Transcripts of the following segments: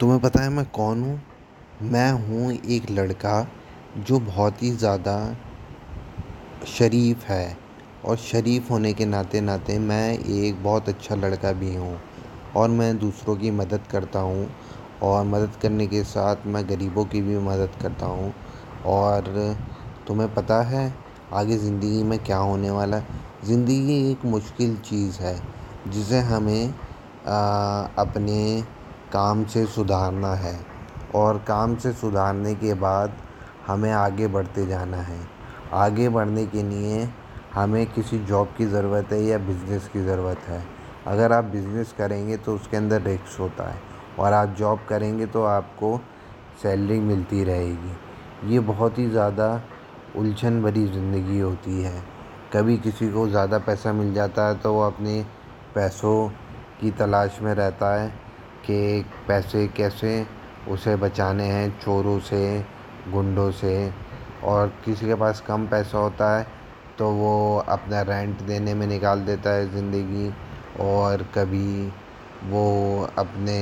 तुम्हें पता है मैं कौन हूँ? मैं हूँ एक लड़का जो बहुत ही ज़्यादा शरीफ़ है और शरीफ़ होने के नाते नाते मैं एक बहुत अच्छा लड़का भी हूँ और मैं दूसरों की मदद करता हूँ और मदद करने के साथ मैं गरीबों की भी मदद करता हूँ और तुम्हें पता है आगे ज़िंदगी में क्या होने वाला है? ज़िंदगी एक मुश्किल चीज़ है जिसे हमें आ, अपने काम से सुधारना है और काम से सुधारने के बाद हमें आगे बढ़ते जाना है। आगे बढ़ने के लिए हमें किसी जॉब की ज़रूरत है या बिज़नेस की ज़रूरत है। अगर आप बिज़नेस करेंगे तो उसके अंदर रिस्क होता है और आप जॉब करेंगे तो आपको सैलरी मिलती रहेगी। ये बहुत ही ज़्यादा उलझन भरी ज़िंदगी होती है। कभी किसी को ज़्यादा पैसा मिल जाता है तो वो अपने पैसों की तलाश में रहता है कि पैसे कैसे उसे बचाने हैं, चोरों से, गुंडों से। और किसी के पास कम पैसा होता है तो वो अपना रेंट देने में निकाल देता है ज़िंदगी। और कभी वो अपने,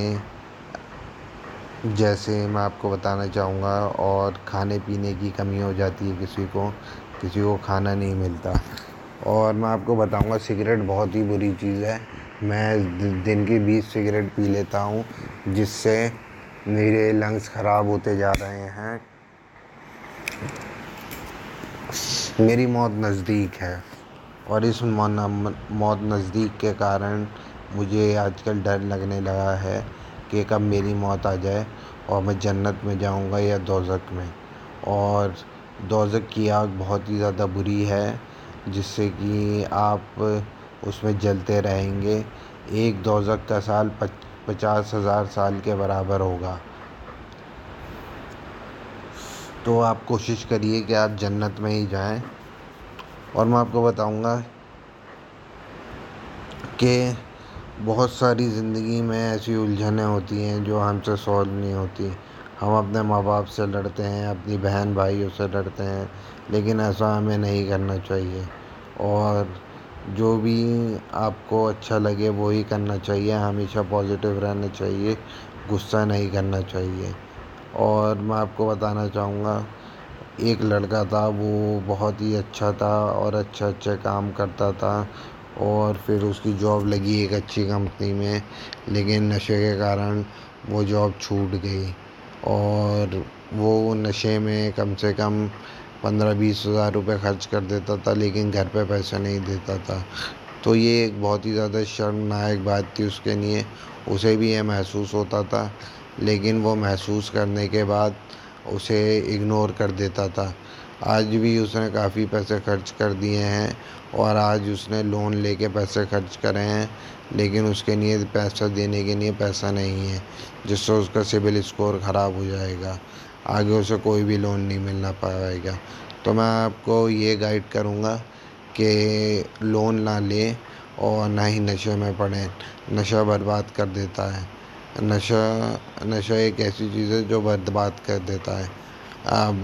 जैसे मैं आपको बताना चाहूँगा, और खाने पीने की कमी हो जाती है किसी को किसी को खाना नहीं मिलता। और मैं आपको बताऊँगा, सिगरेट बहुत ही बुरी चीज़ है। मैं दिन की बीस सिगरेट पी लेता हूँ, जिससे मेरे लंग्स ख़राब होते जा रहे हैं। मेरी मौत नज़दीक है और इस मौत नज़दीक के कारण मुझे आजकल डर लगने लगा है कि कब मेरी मौत आ जाए और मैं जन्नत में जाऊँगा या दोजक में। और दोजक की आग बहुत ही ज़्यादा बुरी है, जिससे कि आप उसमें जलते रहेंगे। एक दोज़ख का साल पचास हज़ार साल के बराबर होगा। तो आप कोशिश करिए कि आप जन्नत में ही जाएँ। और मैं आपको बताऊँगा कि बहुत सारी ज़िंदगी में ऐसी उलझनें होती हैं जो हमसे सॉल्व नहीं होती। हम अपने माँ बाप से लड़ते हैं, अपनी बहन भाइयों से लड़ते हैं, लेकिन ऐसा हमें नहीं करना चाहिए। और जो भी आपको अच्छा लगे वो ही करना चाहिए। हमेशा पॉजिटिव रहना चाहिए, गुस्सा नहीं करना चाहिए। और मैं आपको बताना चाहूँगा, एक लड़का था, वो बहुत ही अच्छा था और अच्छा अच्छा काम करता था और फिर उसकी जॉब लगी एक अच्छी कंपनी में, लेकिन नशे के कारण वो जॉब छूट गई। और वो नशे में कम से कम पंद्रह बीस हज़ार रुपये खर्च कर देता था, लेकिन घर पे पैसा नहीं देता था। तो ये एक बहुत ही ज़्यादा शर्मनाक बात थी उसके लिए। उसे भी ये महसूस होता था, लेकिन वो महसूस करने के बाद उसे इग्नोर कर देता था। आज भी उसने काफ़ी पैसे खर्च कर दिए हैं और आज उसने लोन लेके पैसे खर्च करे हैं, लेकिन उसके लिए पैसा देने के लिए पैसा नहीं है, जिससे उसका सिविल स्कोर ख़राब हो जाएगा। आगे उसे कोई भी लोन नहीं मिलना पाएगा। तो मैं आपको ये गाइड करूँगा कि लोन ना लें और ना ही नशे में पड़ें। नशा बर्बाद कर देता है। नशा नशा एक ऐसी चीज़ है जो बर्बाद कर देता है। अब